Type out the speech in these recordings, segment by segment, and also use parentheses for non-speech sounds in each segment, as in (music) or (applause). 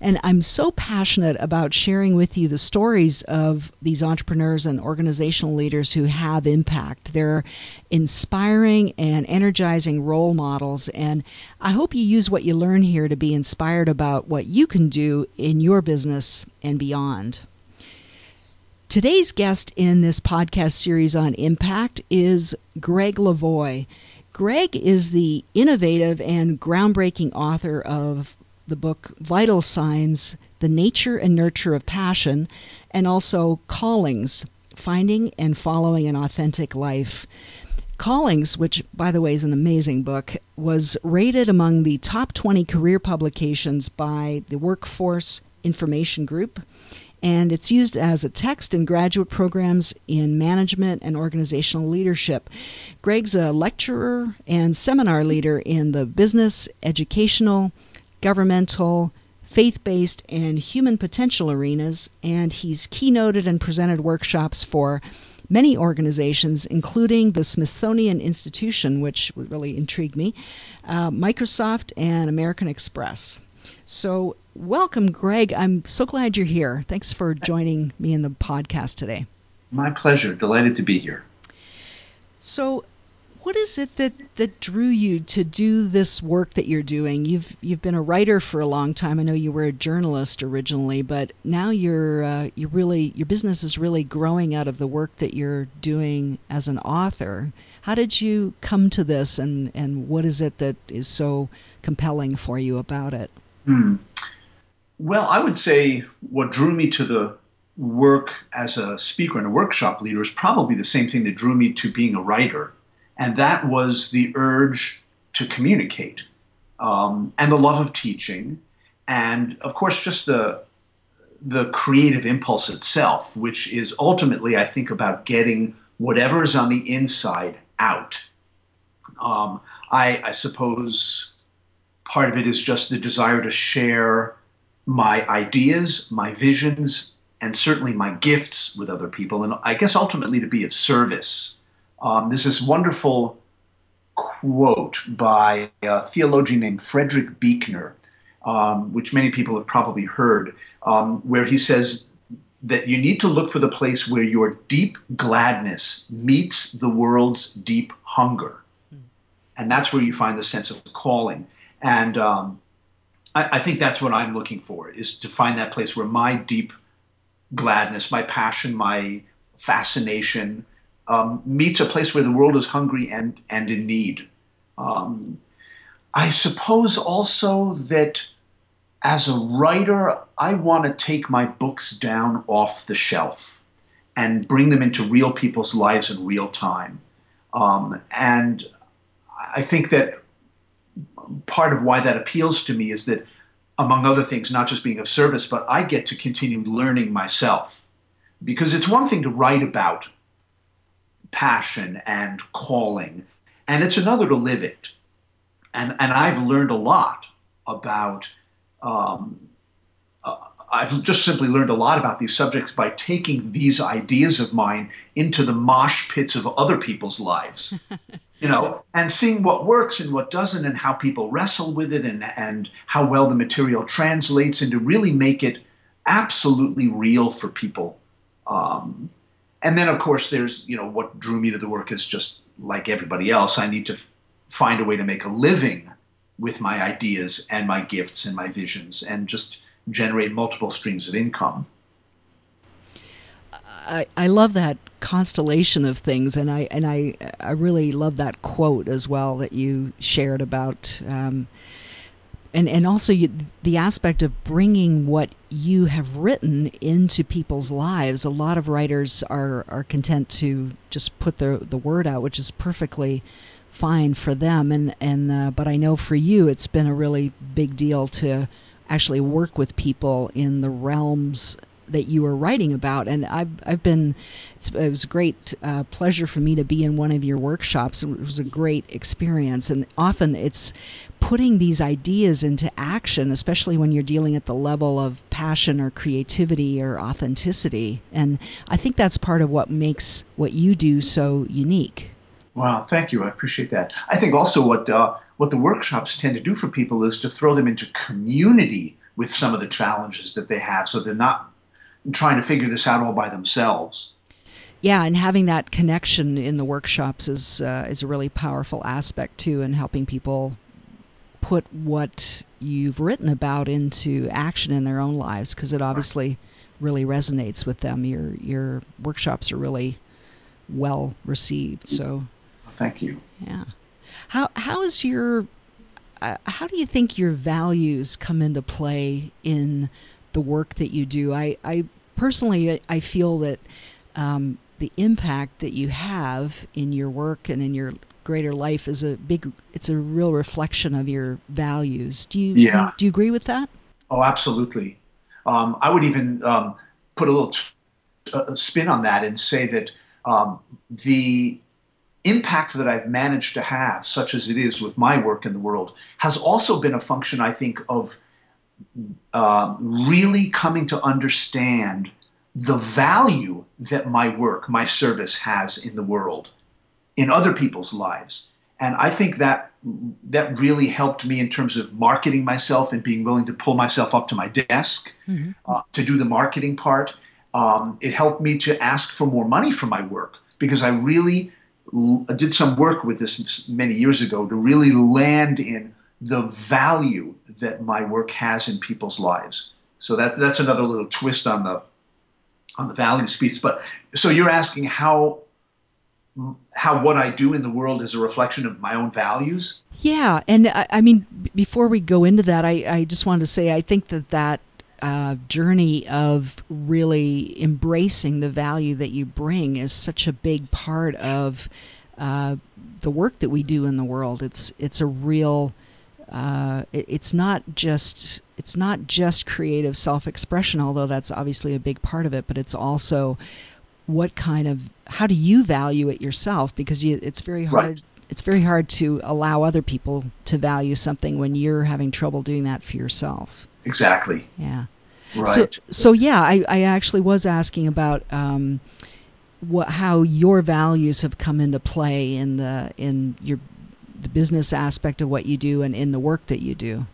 And I'm so passionate about sharing with you the stories of these entrepreneurs and organizational leaders who have impact. They're inspiring and energizing role models. And I hope you use what you learn here to be inspired about what you can do in your business and beyond. Today's guest in this podcast series on impact is Greg Levoy. Greg is the innovative and groundbreaking author of the book Vital Signs The Nature and Nurture of Passion, and also Callings Finding and Following an Authentic Life. Callings, which by the way is an amazing book, was rated among the top 20 career publications by the Workforce Information Group. And it's used as a text in graduate programs in management and organizational leadership. Greg's a lecturer and seminar leader in the business, educational, governmental, faith based, and human potential arenas, and he's keynoted and presented workshops for many organizations, including the Smithsonian Institution, which really intrigued me, uh, Microsoft, and American Express. So, welcome, Greg. I'm so glad you're here. Thanks for joining me in the podcast today. My pleasure. Delighted to be here. So, what is it that, that drew you to do this work that you're doing? You've you've been a writer for a long time. I know you were a journalist originally, but now you're uh, you really your business is really growing out of the work that you're doing as an author. How did you come to this, and and what is it that is so compelling for you about it? Hmm. Well, I would say what drew me to the work as a speaker and a workshop leader is probably the same thing that drew me to being a writer and that was the urge to communicate um, and the love of teaching, and of course, just the the creative impulse itself, which is ultimately, I think, about getting whatever is on the inside out. Um, I, I suppose part of it is just the desire to share my ideas, my visions, and certainly my gifts with other people, and I guess ultimately to be of service um, there's this wonderful quote by a theologian named Frederick Buechner, um, which many people have probably heard, um, where he says that you need to look for the place where your deep gladness meets the world's deep hunger. And that's where you find the sense of calling. And um, I, I think that's what I'm looking for, is to find that place where my deep gladness, my passion, my fascination, um, meets a place where the world is hungry and, and in need. Um, I suppose also that as a writer, I want to take my books down off the shelf and bring them into real people's lives in real time. Um, and I think that part of why that appeals to me is that, among other things, not just being of service, but I get to continue learning myself. Because it's one thing to write about passion and calling, and it's another to live it. And and I've learned a lot about. Um, uh, I've just simply learned a lot about these subjects by taking these ideas of mine into the mosh pits of other people's lives. (laughs) you know, and seeing what works and what doesn't, and how people wrestle with it, and and how well the material translates, and to really make it absolutely real for people. Um, and then of course there's you know what drew me to the work is just like everybody else i need to f- find a way to make a living with my ideas and my gifts and my visions and just generate multiple streams of income. I, I love that constellation of things, and I and I I really love that quote as well that you shared about um, and and also you, the aspect of bringing what you have written into people's lives. A lot of writers are are content to just put the the word out, which is perfectly fine for them. And and uh, but I know for you, it's been a really big deal to actually work with people in the realms that you were writing about. And I've, I've been, it was a great uh, pleasure for me to be in one of your workshops. It was a great experience. And often it's putting these ideas into action, especially when you're dealing at the level of passion or creativity or authenticity. And I think that's part of what makes what you do so unique. Wow, thank you. I appreciate that. I think also what uh, what the workshops tend to do for people is to throw them into community with some of the challenges that they have, so they're not trying to figure this out all by themselves. Yeah, and having that connection in the workshops is uh, is a really powerful aspect too, in helping people put what you've written about into action in their own lives because it obviously really resonates with them. Your your workshops are really well received. So, thank you. Yeah. How how is your uh, how do you think your values come into play in the work that you do? I I personally I feel that um, the impact that you have in your work and in your greater life is a big it's a real reflection of your values. Do you yeah. do, you, agree with that? Oh absolutely. Um, i would even um, put a little t- uh, spin on that and say that um, the impact that i've managed to have such as it is with my work in the world has also been a function i think of uh, really coming to understand the value that my work, my service has in the world, in other people's lives. And I think that that really helped me in terms of marketing myself and being willing to pull myself up to my desk mm-hmm. uh, to do the marketing part. Um, it helped me to ask for more money for my work because I really l- did some work with this many years ago to really land in the value that my work has in people's lives. So that that's another little twist on the on the values piece. But so you're asking how how what I do in the world is a reflection of my own values? Yeah, and I, I mean, before we go into that, I, I just wanted to say I think that that uh, journey of really embracing the value that you bring is such a big part of uh, the work that we do in the world. It's it's a real. Uh, it, it's not just it's not just creative self-expression, although that's obviously a big part of it, but it's also what kind of how do you value it yourself? Because you, it's very hard right. it's very hard to allow other people to value something when you're having trouble doing that for yourself. Exactly. Yeah. Right. so so yeah i, I actually was asking about um, what how your values have come into play in the in your the business aspect of what you do and in the work that you do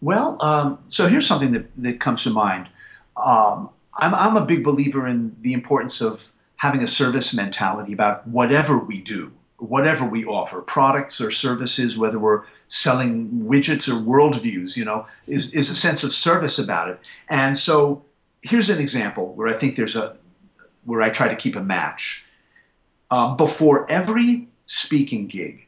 well, um, so here's something that, that comes to mind. Um, I'm, I'm a big believer in the importance of having a service mentality about whatever we do, whatever we offer, products or services, whether we're selling widgets or worldviews, you know, is, is a sense of service about it. And so here's an example where I think there's a, where I try to keep a match. Um, before every speaking gig,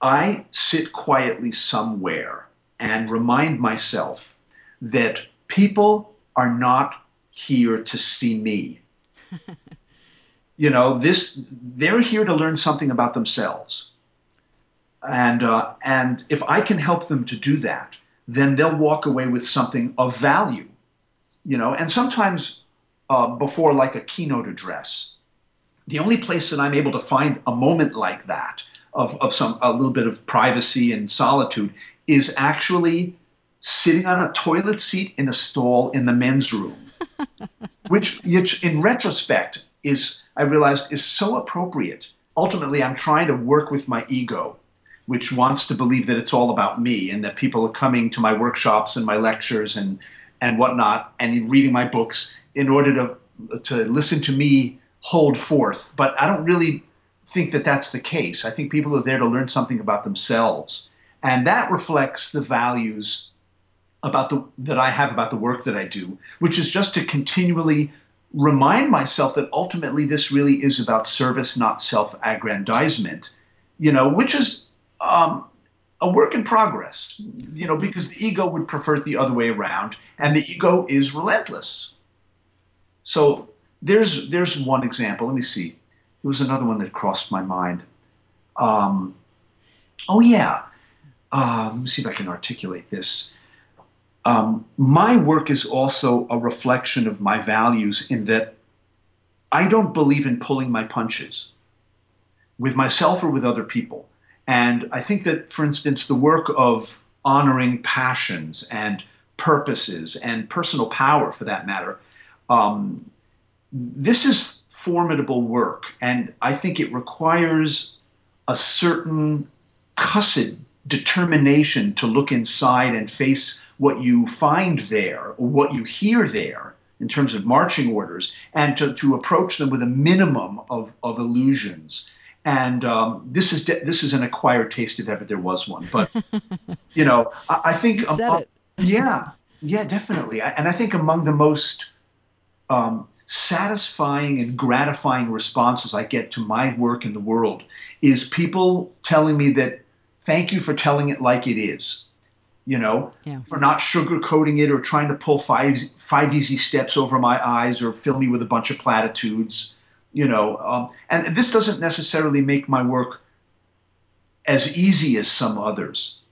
I sit quietly somewhere and remind myself that people are not here to see me. (laughs) you know, this they're here to learn something about themselves. And uh, and if I can help them to do that, then they'll walk away with something of value. You know, and sometimes uh, before like a keynote address, the only place that I'm able to find a moment like that of, of some a little bit of privacy and solitude is actually sitting on a toilet seat in a stall in the men's room, (laughs) which, which in retrospect is, I realized, is so appropriate. Ultimately, I'm trying to work with my ego, which wants to believe that it's all about me and that people are coming to my workshops and my lectures and, and whatnot and reading my books in order to, to listen to me hold forth. But I don't really think that that's the case. I think people are there to learn something about themselves and that reflects the values about the that I have about the work that I do, which is just to continually remind myself that ultimately this really is about service, not self-aggrandizement. You know, which is um, a work in progress. You know, because the ego would prefer it the other way around, and the ego is relentless. So there's there's one example. Let me see. There was another one that crossed my mind. Um, oh yeah, uh, let me see if I can articulate this. um, my work is also a reflection of my values in that I don't believe in pulling my punches with myself or with other people. And I think that, for instance, the work of honoring passions and purposes and personal power, for that matter, um, this is formidable work. And I think it requires a certain cussed determination to look inside and face what you find there or what you hear there in terms of marching orders and to, to approach them with a minimum of, of illusions and um, this is de- this is an acquired taste if ever there was one. But (laughs) you know, I, I think it. (laughs) yeah, yeah, definitely. I, and I think among the most um, satisfying and gratifying responses I get to my work in the world is people telling me that thank you for telling it like it is. You know, yeah. for not sugarcoating it or trying to pull five five easy steps over my eyes or fill me with a bunch of platitudes you know um, and this doesn't necessarily make my work as easy as some others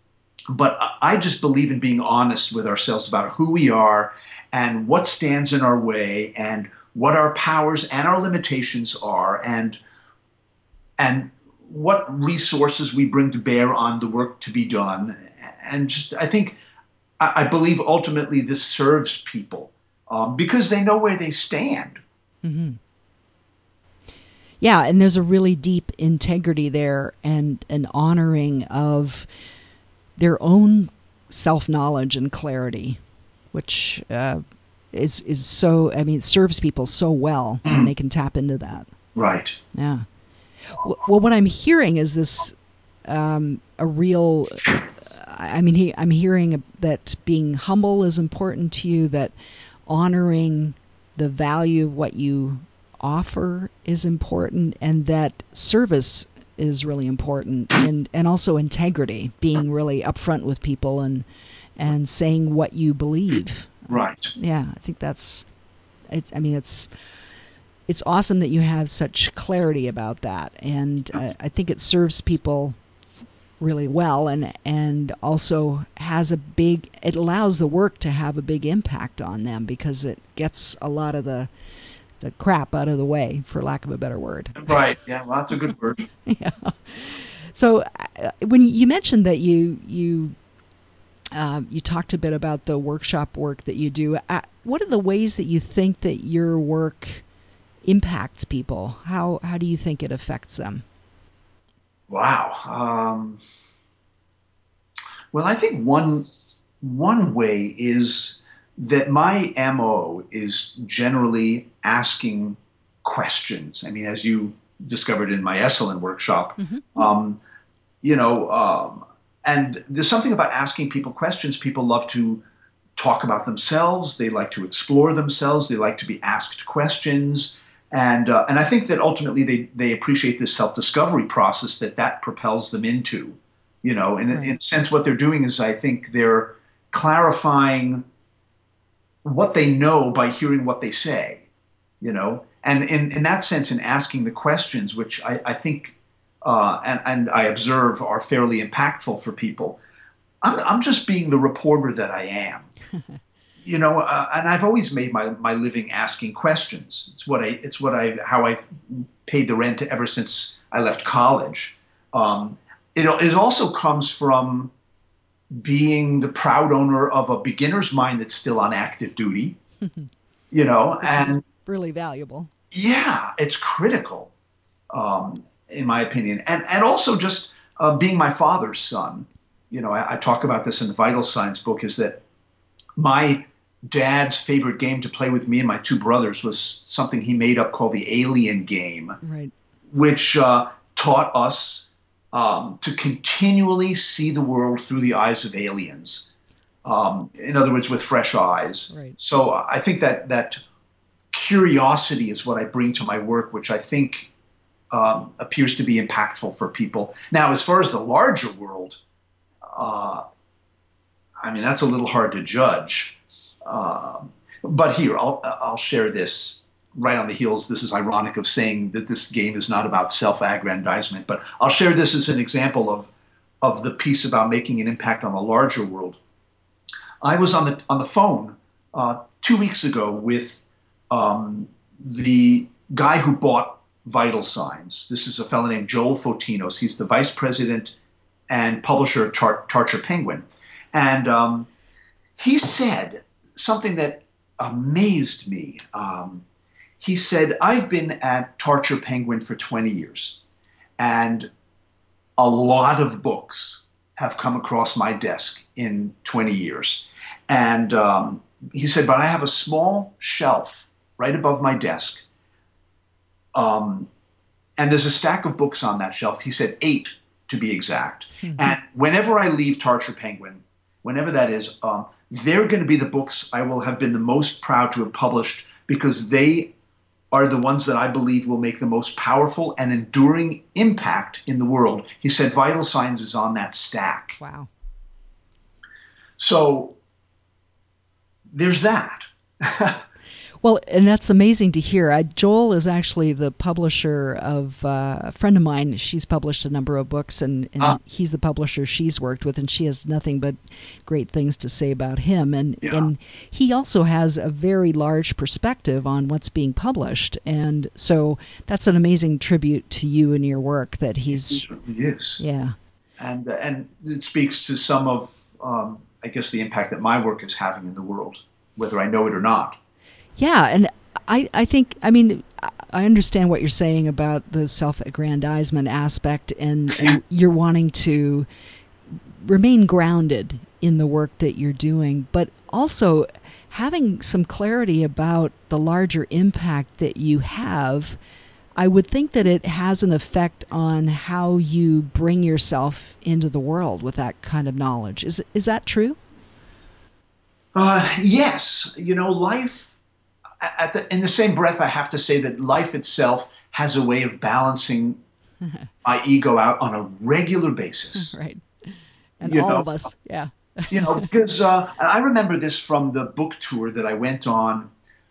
but i just believe in being honest with ourselves about who we are and what stands in our way and what our powers and our limitations are and and what resources we bring to bear on the work to be done. And just i think i, believe ultimately this serves people um, because they know where they stand. Mm-hmm. Yeah, and there's a really deep integrity there and an honoring of their own self knowledge and clarity, which uh, is is so. I mean, it serves people so well mm. they can tap into that. Right. Yeah. Well, what I'm hearing is this um, a real. I mean, he, I'm hearing that being humble is important to you. That honoring the value of what you offer is important and that service is really important and and also integrity being really upfront with people and and saying what you believe right yeah i think that's it's i mean it's it's awesome that you have such clarity about that and uh, i think it serves people really well and and also has a big it allows the work to have a big impact on them because it gets a lot of the the crap out of the way, for lack of a better word. (laughs) Right. Yeah. Well, that's a good word. yeah. So uh, when you mentioned that you you uh, you talked a bit about the workshop work that you do. Uh, what are the ways that you think that your work impacts people? How how do you think it affects them? Wow. Um, well, I think one one way is that my MO is generally asking questions. I mean, as you discovered in my Esalen workshop, mm-hmm. um, you know, um, and there's something about asking people questions. People love to talk about themselves. They like to explore themselves. They like to be asked questions. And, uh, and I think that ultimately they, they appreciate this self-discovery process that that propels them into, you know, in, right. in a sense, what they're doing is I think they're clarifying what they know by hearing what they say, you know. And in, in that sense, in asking the questions, which I, I think uh, and, and I observe are fairly impactful for people, I'm, I'm just being the reporter that I am. (laughs) you know, uh, and I've always made my, my living asking questions. It's what I, it's what I, how I've paid the rent ever since I left college. Um, it, it also comes from being the proud owner of a beginner's mind that's still on active duty, (laughs) you know, Which and really valuable. Yeah, it's critical, um, in my opinion, and and also just uh, being my father's son. You know, I, I talk about this in the Vital Signs book. Is that my dad's favorite game to play with me and my two brothers was something he made up called the Alien Game, right. which uh, taught us um, to continually see the world through the eyes of aliens. Um, in other words, with fresh eyes. Right. So I think that that curiosity is what I bring to my work, which I think um, appears to be impactful for people. Now, as far as the larger world, uh, I mean that's a little hard to judge. Uh, but here, I'll I'll share this right on the heels. This is ironic of saying that this game is not about self-aggrandizement, but I'll share this as an example of of the piece about making an impact on a larger world. I was on the on the phone uh, two weeks ago with um, the guy who bought Vital Signs. This is a fellow named Joel Fotinos. He's the vice president and publisher of Tar- Tarcher Penguin, and um, he said something that amazed me. Um, he said, "I've been at Tarcher Penguin for 20 years, and a lot of books have come across my desk in 20 years." And um, he said, "But I have a small shelf right above my desk." Um, and there's a stack of books on that shelf. He said eight to be exact. Mm-hmm. And whenever I leave Tarcher Penguin, whenever that is, um, they're going to be the books I will have been the most proud to have published because they are the ones that I believe will make the most powerful and enduring impact in the world. He said Vital Signs is on that stack. Wow. So there's that. (laughs) Well, and that's amazing to hear. I, Joel is actually the publisher of uh, a friend of mine. She's published a number of books, and, and ah. he's the publisher she's worked with, and she has nothing but great things to say about him. And yeah. and he also has a very large perspective on what's being published, and so that's an amazing tribute to you and your work that he's. Yes. Yeah. And uh, and it speaks to some of, um, I guess, the impact that my work is having in the world, whether I know it or not. Yeah, and I, I think, I mean, I understand what you're saying about the self aggrandizement aspect, and, (clears throat) and you're wanting to remain grounded in the work that you're doing, but also having some clarity about the larger impact that you have. I would think that it has an effect on how you bring yourself into the world with that kind of knowledge. Is is that true? Uh, yes. You know, life the, in the same breath, I have to say that life itself has a way of balancing (laughs) my ego out on a regular basis. (laughs) Right. And you all know, of us, yeah. you know, (laughs) because uh, I remember this from the book tour that I went on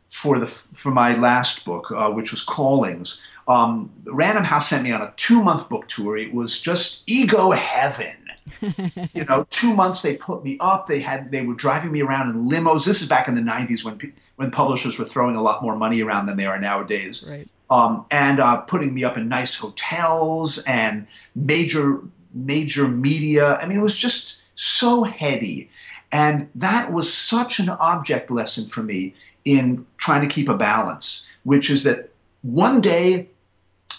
for the for my last book, uh, which was Callings. Um, Random House sent me on a two month book tour. It was just ego heaven. (laughs) you know, two months they put me up. They had they were driving me around in limos. This is back in the '90s when when publishers were throwing a lot more money around than they are nowadays. Right. Um, and uh, putting me up in nice hotels and major major media. I mean, it was just so heady, and that was such an object lesson for me in trying to keep a balance, which is that one day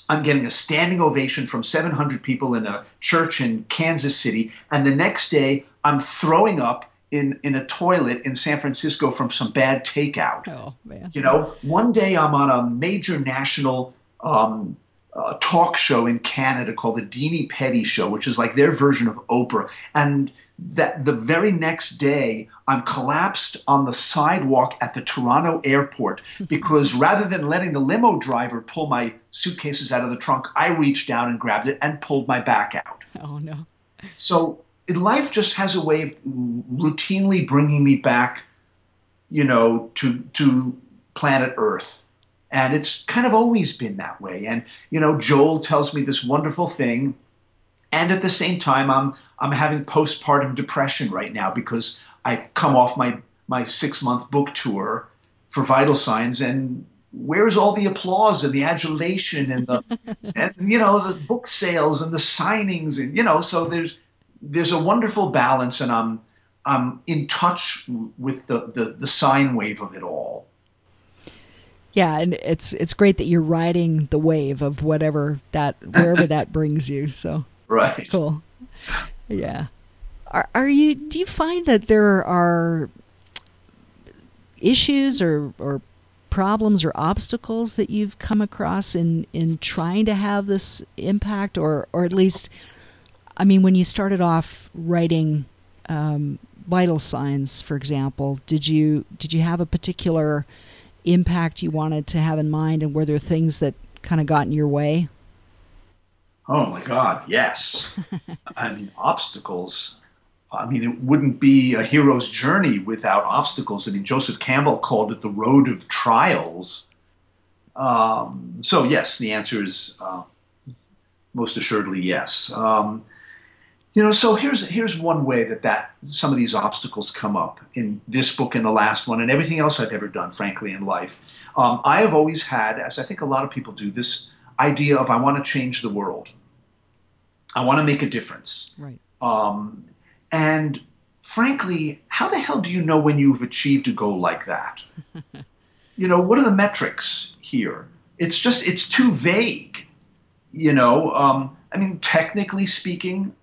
I'm getting a standing ovation from 700 people in a church in Kansas City, and the next day I'm throwing up in, in a toilet in San Francisco from some bad takeout. Oh, man. You know, one day I'm on a major national um, uh, talk show in Canada called the Dini Petty Show, which is like their version of Oprah. And that the very next day I'm collapsed on the sidewalk at the Toronto airport (laughs) because rather than letting the limo driver pull my suitcases out of the trunk, I reached down and grabbed it and pulled my back out. Oh no. So life just has a way of routinely bringing me back, you know, to to planet Earth. And it's kind of always been that way. And you know, Joel tells me this wonderful thing and at the same time I'm I'm having postpartum depression right now because I've come off my my six month book tour for Vital Signs, and where's all the applause and the adulation and the (laughs) and you know the book sales and the signings and you know so there's there's a wonderful balance, and I'm I'm in touch with the the, the sine wave of it all. Yeah, and it's it's great that you're riding the wave of whatever that wherever that brings you. So (laughs) right, cool. Yeah. Are, are you? Do you find that there are issues or or problems or obstacles that you've come across in in trying to have this impact, or or at least, I mean, when you started off writing um, vital signs, for example, did you did you have a particular impact you wanted to have in mind, and were there things that kind of got in your way? Oh my God, yes. I mean, obstacles. I mean, it wouldn't be a hero's journey without obstacles. I mean, Joseph Campbell called it the road of trials. Um, so, yes, the answer is uh, most assuredly yes. Um, You know, so here's here's one way that that some of these obstacles come up in this book and the last one and everything else I've ever done, frankly, in life. Um, I have always had, as I think a lot of people do, this idea of I want to change the world. I want to make a difference. Right. Um, and frankly, how the hell do you know when you've achieved a goal like that? (laughs) you know, what are the metrics here? It's just it's too vague. You know, um, I mean, technically speaking,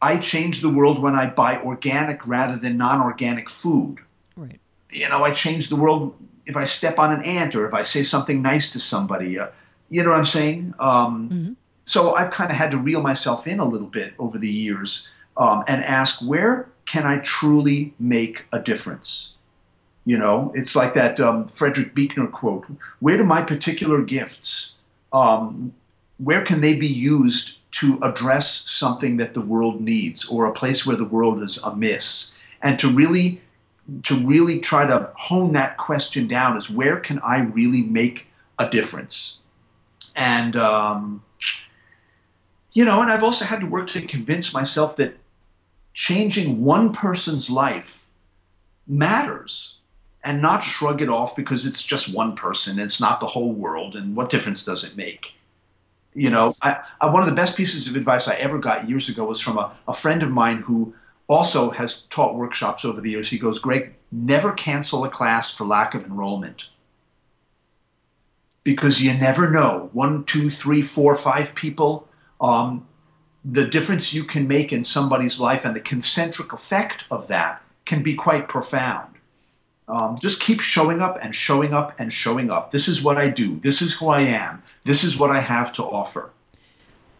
I change the world when I buy organic rather than non-organic food. Right. You know, I change the world if I step on an ant or if I say something nice to somebody. Uh, you know what I'm saying? Um, mm-hmm. So I've kind of had to reel myself in a little bit over the years um, and ask where can I truly make a difference? You know, it's like that um, Frederick Buechner quote: "Where do my particular gifts? Um, where can they be used to address something that the world needs or a place where the world is amiss and to really to really try to hone that question down is where can i really make a difference and um, you know and i've also had to work to convince myself that changing one person's life matters and not shrug it off because it's just one person it's not the whole world and what difference does it make you know, I, I, one of the best pieces of advice I ever got years ago was from a, a friend of mine who also has taught workshops over the years. He goes, Greg, never cancel a class for lack of enrollment. Because you never know. One, two, three, four, five people, um, the difference you can make in somebody's life and the concentric effect of that can be quite profound. Um, just keep showing up and showing up and showing up. This is what I do. This is who I am. This is what I have to offer.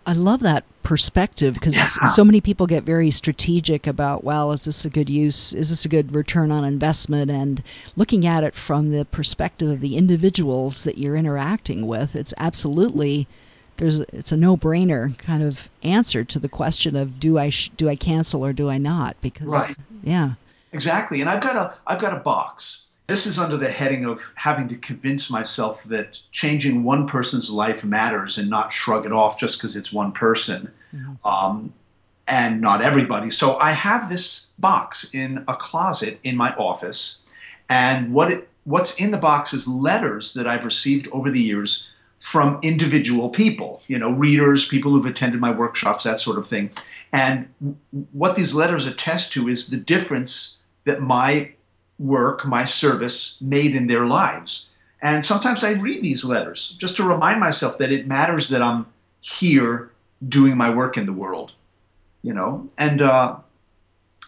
I love that perspective because yeah. so many people get very strategic about, well, is this a good use? Is this a good return on investment? And looking at it from the perspective of the individuals that you're interacting with, it's absolutely there's it's a no-brainer kind of answer to the question of do I sh- do I cancel or do I not? Because right. yeah, Exactly. And I've got a I've got a box. This is under the heading of having to convince myself that changing one person's life matters and not shrug it off just because it's one person mm-hmm. um, and not everybody. So I have this box in a closet in my office, and what it, what's in the box is letters that I've received over the years from individual people, you know, readers, people who've attended my workshops, that sort of thing. And what these letters attest to is the difference that my work, my service made in their lives. And sometimes I read these letters just to remind myself that it matters that I'm here doing my work in the world, you know. And uh,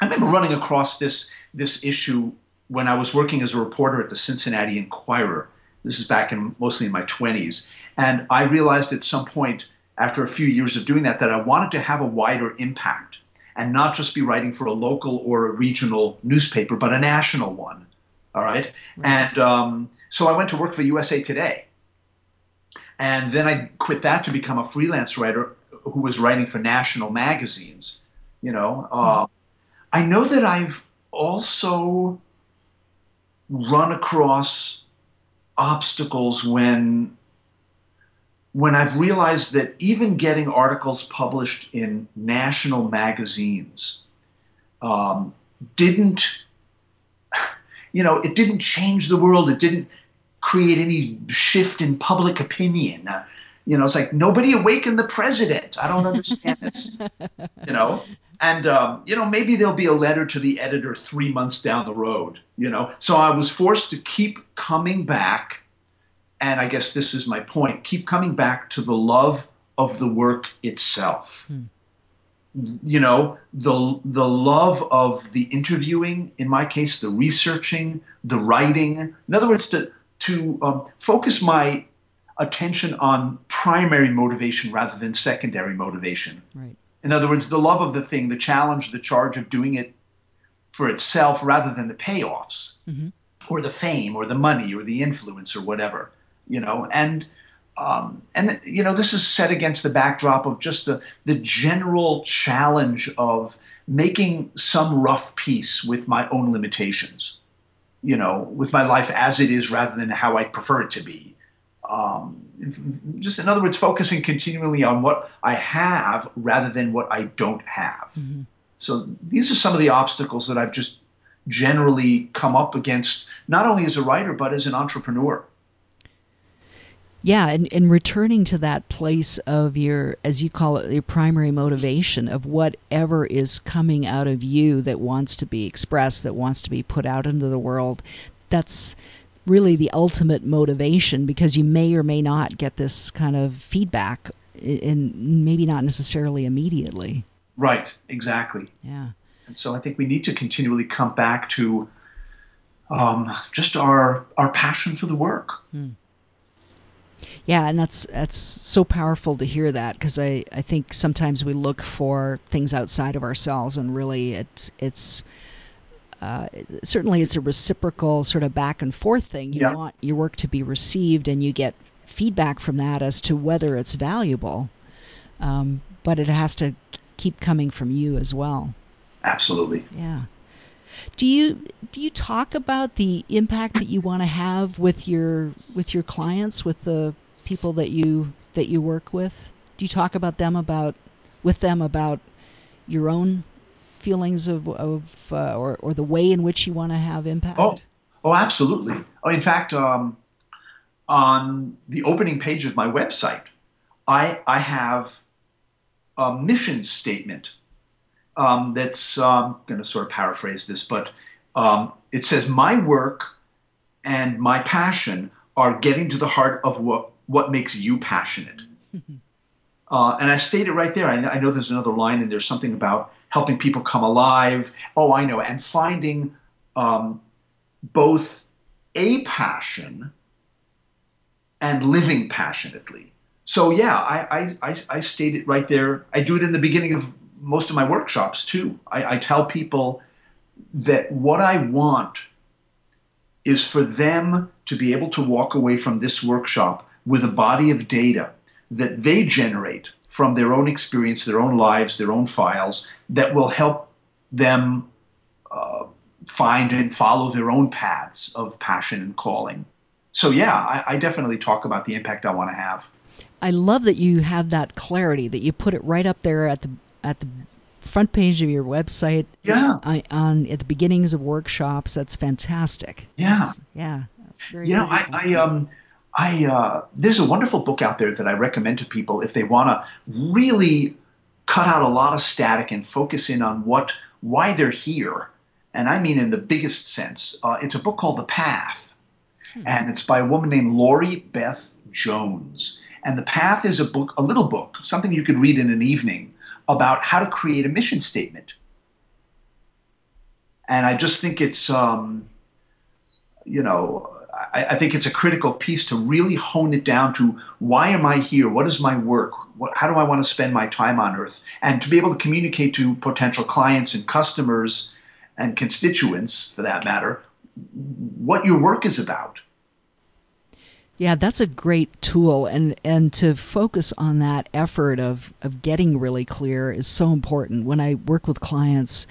I remember running across this this issue when I was working as a reporter at the Cincinnati Enquirer. This is back in mostly in my 20s, and I realized at some point after a few years of doing that that I wanted to have a wider impact and not just be writing for a local or a regional newspaper, but a national one. All right. And um, so I went to work for USA Today. And then I quit that to become a freelance writer who was writing for national magazines. You know, uh, I know that I've also run across obstacles when when I've realized that even getting articles published in national magazines um, didn't, you know, it didn't change the world. It didn't create any shift in public opinion. Uh, you know, it's like nobody awakened the president. I don't understand this. (laughs) You know, and um, you know maybe there'll be a letter to the editor three months down the road. You know, so I was forced to keep coming back and I guess this is my point, keep coming back to the love of the work itself. Hmm. You know, the the love of the interviewing, in my case, the researching, the writing. In other words, to to um, focus my attention on primary motivation rather than secondary motivation. Right. In other words, the love of the thing, the challenge, the charge of doing it for itself rather than the payoffs mm-hmm. or the fame or the money or the influence or whatever you know, and um, and you know this is set against the backdrop of just the the general challenge of making some rough peace with my own limitations, you know, with my life as it is rather than how I prefer it to be. Um, just in other words, focusing continually on what I have rather than what I don't have. Mm-hmm. So these are some of the obstacles that I've just generally come up against, not only as a writer, but as an entrepreneur. Yeah, and, and returning to that place of your, as you call it, your primary motivation of whatever is coming out of you that wants to be expressed, that wants to be put out into the world. That's really the ultimate motivation because you may or may not get this kind of feedback, and maybe not necessarily immediately. Right, exactly. Yeah. And so I think we need to continually come back to um, just our our passion for the work. Hmm. Yeah, and that's that's so powerful to hear that because I, I think sometimes we look for things outside of ourselves, and really it's it's uh, certainly it's a reciprocal sort of back and forth thing. You yeah. want your work to be received, and you get feedback from that as to whether it's valuable. Um, but it has to keep coming from you as well. Absolutely. Yeah. Do you do you talk about the impact that you want to have with your with your clients, with the people that you that you work with? Do you talk about them about with them about your own feelings of of uh, or or the way in which you want to have impact? Oh, oh, absolutely. Oh, in fact, um, on the opening page of my website, I I have a mission statement um, that's um, going to sort of paraphrase this, but um, it says, My work and my passion are getting to the heart of what, what makes you passionate. uh, and I state it right there. I know, I know there's another line and there's something about helping people come alive. Oh, I know. And finding um, both a passion and living passionately. So yeah, I, I, I, I state it right there. I do it in the beginning of most of my workshops too. I, I tell people that what I want is for them to be able to walk away from this workshop with a body of data that they generate from their own experience, their own lives, their own files that will help them uh, find and follow their own paths of passion and calling. So, yeah, I, I definitely talk about the impact I want to have. I love that you have that clarity, that you put it right up there at the at the front page of your website. Yeah. On, on at the beginnings of workshops. That's fantastic. Yeah. That's, yeah. you know, I, I um. I uh, there's a wonderful book out there that I recommend to people if they want to really cut out a lot of static and focus in on what why they're here, and I mean in the biggest sense. Uh, it's a book called The Path, hmm. and it's by a woman named Laurie Beth Jones. And The Path is a book, a little book, something you could read in an evening about how to create a mission statement. And I just think it's, um, you know, I, I, think it's a critical piece to really hone it down to why am I here? What is my work? What, how do I want to spend my time on earth? And to be able to communicate to potential clients and customers and constituents, for that matter, what your work is about. Yeah, that's a great tool, and and to focus on that effort of of getting really clear is so important. When I work with clients,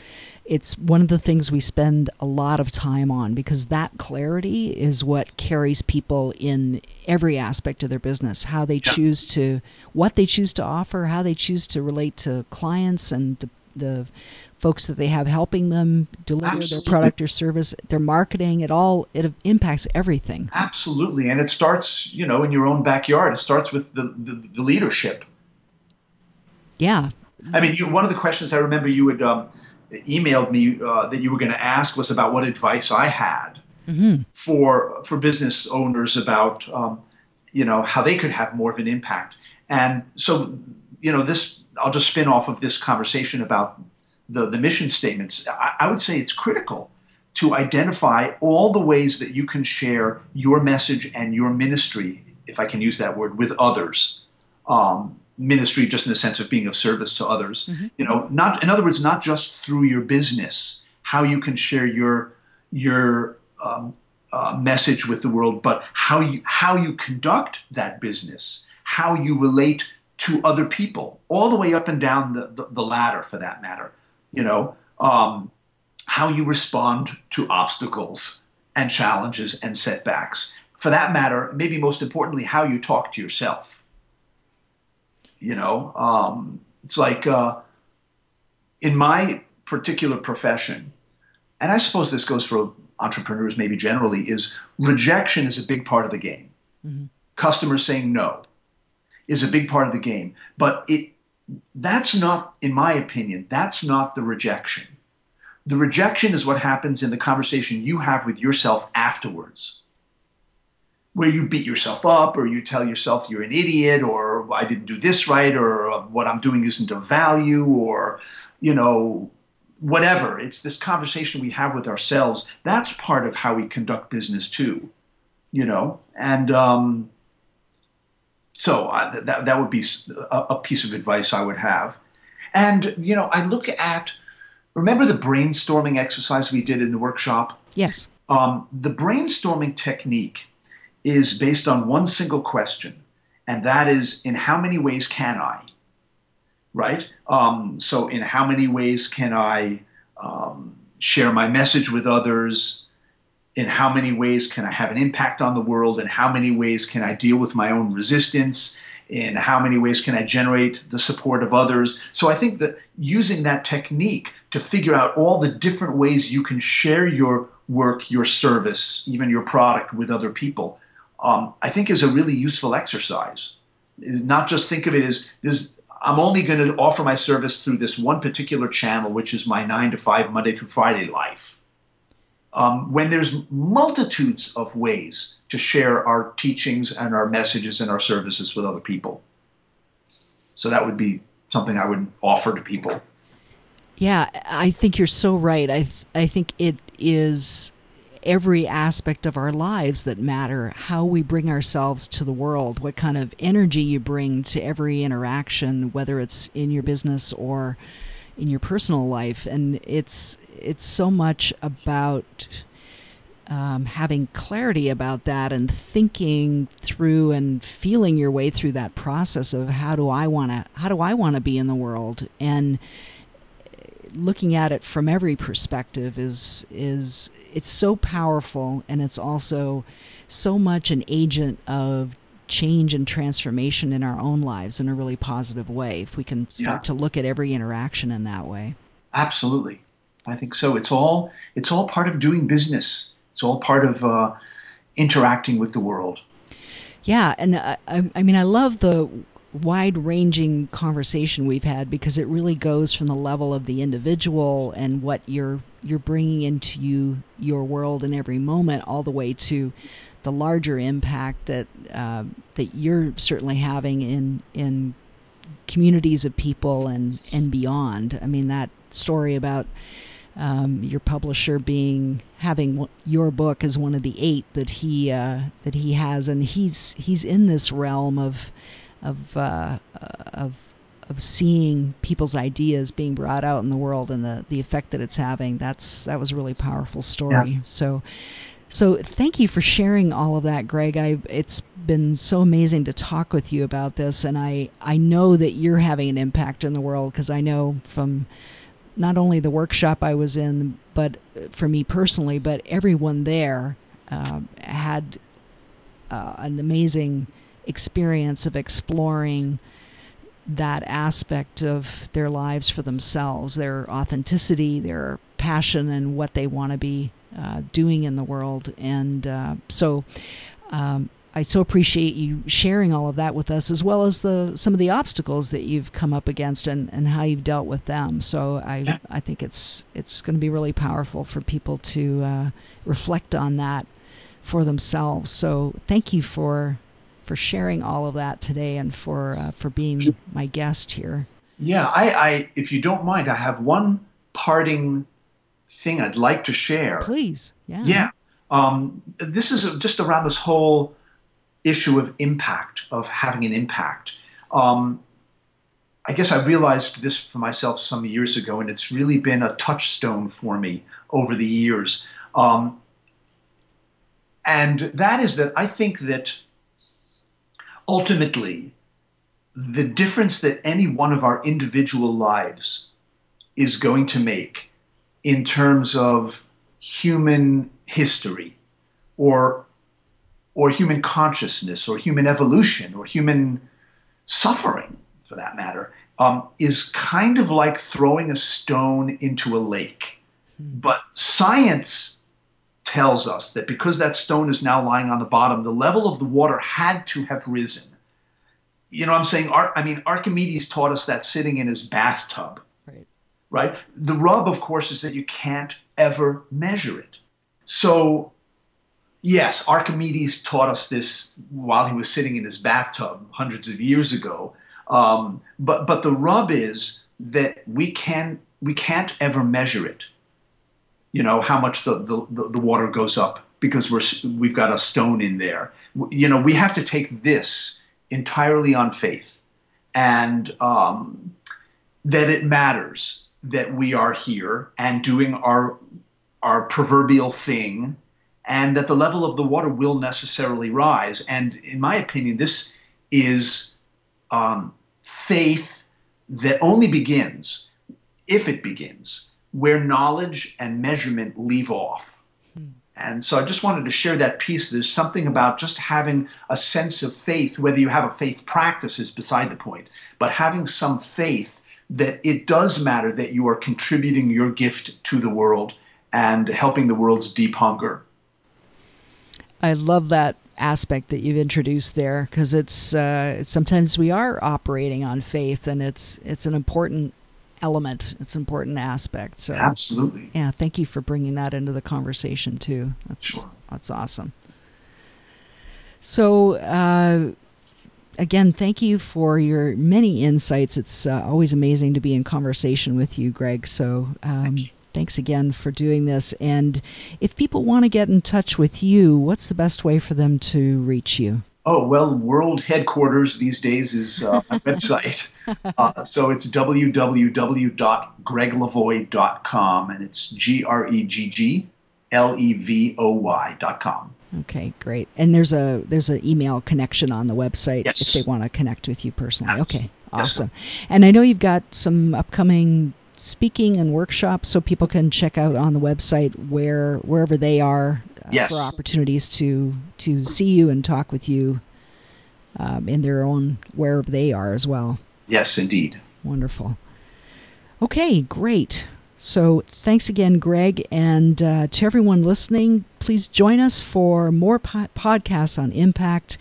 it's one of the things we spend a lot of time on because that clarity is what carries people in every aspect of their business. How they yeah. choose to, what they choose to offer, how they choose to relate to clients and the, the folks that they have helping them deliver Absolutely. their product or service, their marketing, it all it impacts everything. Absolutely, and it starts you know in your own backyard. It starts with the the, the leadership. Yeah, I mean, you, one of the questions I remember you would um, emailed me uh, that you were going to ask was about what advice I had mm-hmm. for for business owners about um, you know how they could have more of an impact. And so you know this I'll just spin off of this conversation about the, the mission statements, I, I would say it's critical to identify all the ways that you can share your message and your ministry, if I can use that word, with others. Um, ministry just in the sense of being of service to others. Mm-hmm. You know, not in other words, not just through your business, how you can share your your um, uh, message with the world, but how you how you conduct that business, how you relate to other people, all the way up and down the, the, the ladder, for that matter you know, um, how you respond to obstacles and challenges and setbacks. for that matter, maybe most importantly, how you talk to yourself. You know, um, it's like uh, in my particular profession, and I suppose this goes for entrepreneurs maybe generally, is rejection is a big part of the game. Mm-hmm. Customers saying no is a big part of the game, but it that's not, in my opinion, that's not the rejection. The rejection is what happens in the conversation you have with yourself afterwards where you beat yourself up or you tell yourself you're an idiot or I didn't do this right or what I'm doing isn't of value or, you know, whatever. It's this conversation we have with ourselves. That's part of how we conduct business too, you know? And um, so I, that, that would be a, a piece of advice I would have. And, you know, I look at, remember the brainstorming exercise we did in the workshop? Yes. Um, the brainstorming technique is based on one single question, and that is in how many ways can I? Right? Um, so, in how many ways can I um, share my message with others? In how many ways can I have an impact on the world? In how many ways can I deal with my own resistance? In how many ways can I generate the support of others? So, I think that using that technique to figure out all the different ways you can share your work, your service, even your product with other people um, I think is a really useful exercise. Not just think of it as this. I'm only going to offer my service through this one particular channel, which is my nine to five Monday through Friday life. Um, when there's multitudes of ways to share our teachings and our messages and our services with other people. So that would be something I would offer to people. Yeah, I think you're so right. I I think it is every aspect of our lives that matter how we bring ourselves to the world, what kind of energy you bring to every interaction, whether it's in your business or in your personal life. And it's it's so much about um, having clarity about that and thinking through and feeling your way through that process of how do I want to how do I want to be in the world and looking at it from every perspective is is it's so powerful and it's also so much an agent of change and transformation in our own lives in a really positive way if we can start yeah. to look at every interaction in that way. Absolutely. I think so. It's all it's all part of doing business. It's all part of uh, interacting with the world. Yeah and I, I mean i love the wide ranging conversation we've had because it really goes from the level of the individual and what you're you're bringing into you your world in every moment all the way to the larger impact that uh, that you're certainly having in in communities of people and and beyond. I mean that story about um, your publisher being having your book as one of the eight that he uh, that he has, and he's he's in this realm of of uh, of of seeing people's ideas being brought out in the world and the, the effect that it's having. That's that was a really powerful story. Yeah. So so thank you for sharing all of that, Gregg. I it's been so amazing to talk with you about this, and I I know that you're having an impact in the world because I know from not only the workshop I was in, but for me personally, but everyone there uh, had uh, an amazing experience of exploring that aspect of their lives for themselves, their authenticity, their passion, and what they want to be uh, doing in the world. And uh, so um, I so appreciate you sharing all of that with us, as well as the some of the obstacles that you've come up against and, and how you've dealt with them. So I I think it's it's going to be really powerful for people to uh, reflect on that for themselves. So thank you for for sharing all of that today and for uh, for being my guest here. Yeah, I, I, if you don't mind, I have one parting thing I'd like to share. Please, yeah. Yeah. Um, this is just around this whole issue of impact, of having an impact. Um, I guess I realized this for myself some years ago, and it's really been a touchstone for me over the years. Um, and that is that I think that ultimately, the difference that any one of our individual lives is going to make in terms of human history or or human consciousness or human evolution or human suffering, for that matter, um, is kind of like throwing a stone into a lake. Hmm. But science tells us that because that stone is now lying on the bottom, the level of the water had to have risen. You know, what I'm saying, I mean, Archimedes taught us that sitting in his bathtub. Right. Right. The rub, of course, is that you can't ever measure it. So yes, Archimedes taught us this while he was sitting in his bathtub hundreds of years ago. Um, but but the rub is that we can we can't ever measure it. You know how much the, the, the water goes up because we're we've got a stone in there. You know we have to take this entirely on faith, and um, that it matters that we are here and doing our our proverbial thing and that the level of the water will necessarily rise. And in my opinion, this is um, faith that only begins, if it begins, where knowledge and measurement leave off. Hmm. And so I just wanted to share that piece. There's something about just having a sense of faith, whether you have a faith practice is beside the point, but having some faith that it does matter that you are contributing your gift to the world and helping the world's deep hunger. I love that aspect that you've introduced there because it's uh, sometimes we are operating on faith and it's it's an important element. It's an important aspect. So absolutely. yeah thank you for bringing that into the conversation too. That's sure. that's awesome. So uh, again thank you for your many insights. It's uh, always amazing to be in conversation with you Gregg. So um, thanks again for doing this. And if people want to get in touch with you, what's the best way for them to reach you? Oh, well, world headquarters these days is uh, my (laughs) website. Uh, so it's www.gregglevoy.com and it's G R E G G L E V O Y.com. Okay, great. And there's a there's an email connection on the website yes. if they want to connect with you personally. Okay, awesome. Yes, and I know you've got some upcoming speaking and workshops so people can check out on the website where wherever they are yes. for opportunities to to see you and talk with you um, in their own wherever they are as well. Yes, indeed. Wonderful. Okay, great. So thanks again, Gregg, and uh, to everyone listening. Please join us for more po- podcasts on impact.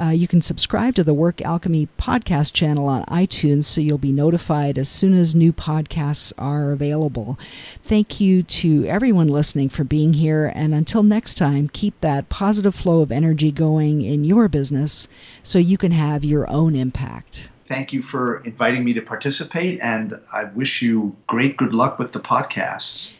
Uh, you can subscribe to the Work Alchemy podcast channel on iTunes so you'll be notified as soon as new podcasts are available. Thank you to everyone listening for being here, and until next time, keep that positive flow of energy going in your business so you can have your own impact. Thank you for inviting me to participate, and I wish you great good luck with the podcasts.